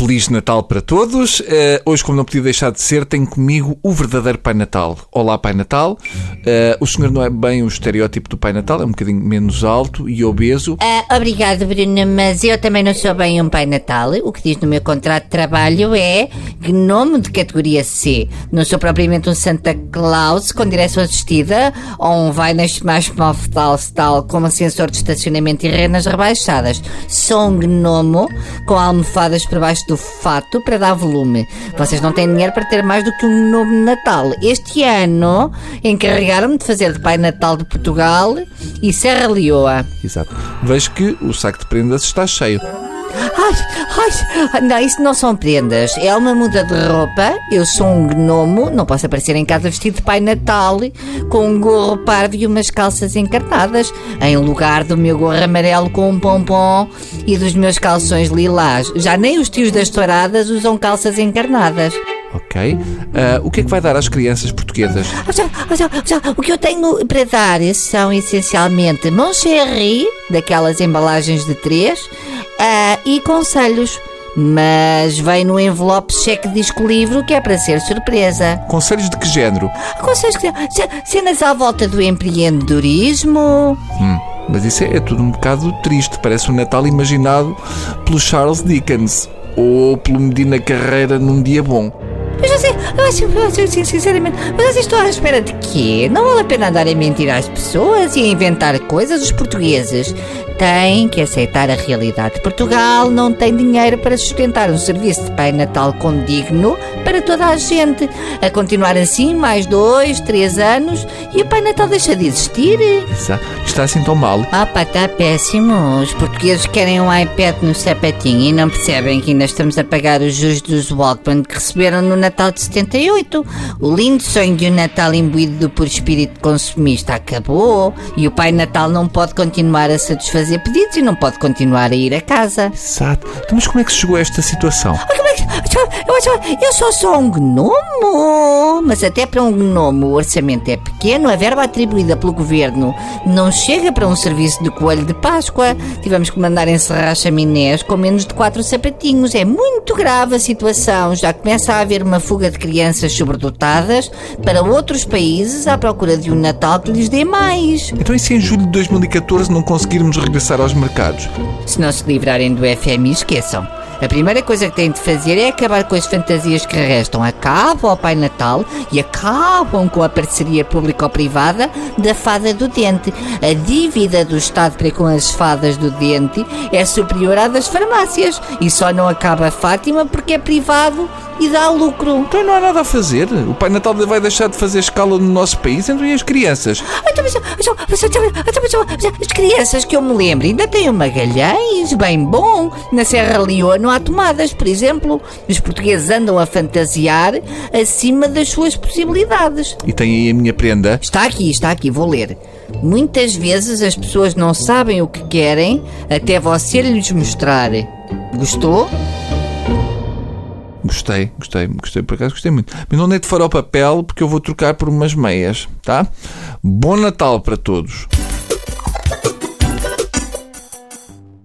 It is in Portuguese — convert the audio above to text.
Feliz Natal para todos. Uh, hoje, como não podia deixar de ser, tenho comigo o verdadeiro Pai Natal. Olá, Pai Natal. Uh, o senhor não é bem o estereótipo do Pai Natal, é um bocadinho menos alto e obeso. Uh, obrigado, Bruno, mas eu também não sou bem um Pai Natal. O que diz no meu contrato de trabalho é gnomo de categoria C. Não sou propriamente um Santa Claus com direção assistida ou um vai nas mais tal tal com sensor de estacionamento e renas rebaixadas. Sou um gnomo com almofadas por baixo do fato para dar volume. Vocês não têm dinheiro para ter mais do que um novo Natal. Este ano encarregaram-me de fazer de Pai Natal de Portugal e Serra Leoa. Exato. Vejo que o saco de prendas está cheio. Ai, ai, não, isso não são prendas. É uma muda de roupa. Eu sou um gnomo, não posso aparecer em casa vestido de Pai Natal, com um gorro parvo e umas calças encarnadas, em lugar do meu gorro amarelo com um pompom e dos meus calções lilás. Já nem os tios das touradas usam calças encarnadas. Ok. Uh, o que é que vai dar às crianças portuguesas? O que eu tenho para dar são essencialmente Moncherry, daquelas embalagens de três, uh, e conselhos. Mas vem no envelope cheque disco livro que é para ser surpresa. Conselhos de que género? Conselhos que cenas à volta do empreendedorismo. Hum, mas isso é, é tudo um bocado triste. Parece um Natal imaginado pelo Charles Dickens ou pelo Medina Carreira num dia bom. Já sei, eu acho, eu acho sinceramente, mas vocês estão à espera de quê? Não vale a pena andar a mentir às pessoas e a inventar coisas. Os portugueses têm que aceitar a realidade. Portugal não tem dinheiro para sustentar um serviço de Pai Natal condigno para toda a gente. A continuar assim mais dois, três anos e o Pai Natal deixa de existir. Exato. Está assim tão mal. Ah pá, está péssimo. Os portugueses querem um iPad no sapatinho e não percebem que ainda estamos a pagar os juros dos Walkman que receberam no Natal de 78. O lindo sonho de um Natal imbuído por espírito consumista acabou e o Pai Natal não pode continuar a satisfazer fazer pedidos e não pode continuar a ir a casa. Exato. Então, mas como é que se chegou a esta situação? como é que... Eu sou só um gnomo. Mas até para um gnomo o orçamento é pequeno, a verba atribuída pelo governo não chega para um serviço de coelho de Páscoa. Tivemos que mandar encerrar chaminés com menos de quatro sapatinhos. É muito grave a situação. Já começa a haver uma fuga de crianças sobredotadas para outros países à procura de um Natal que lhes dê mais. Então, e se em julho de 2014 não conseguirmos regressar regressar aos mercados. Se não se livrarem do FMI, esqueçam. A primeira coisa que têm de fazer é acabar com as fantasias que restam. Acabam ao Pai Natal e acabam com a parceria público-privada da fada do dente. A dívida do Estado para com as fadas do dente é superior à das farmácias. E só não acaba a Fátima porque é privado e dá lucro. Então não há nada a fazer. O Pai Natal vai deixar de fazer escala no nosso país, então e as crianças? As crianças que eu me lembro ainda têm o Magalhães, bem bom. Na Serra Leoa não há tomadas, por exemplo. Os portugueses andam a fantasiar acima das suas possibilidades. E tem aí a minha prenda? Está aqui, está aqui, vou ler. Muitas vezes as pessoas não sabem o que querem até você lhes mostrar. Gostou? Gostei, gostei, gostei, por acaso gostei muito. Mas não é de ao papel porque eu vou trocar por umas meias, tá? Bom Natal para todos!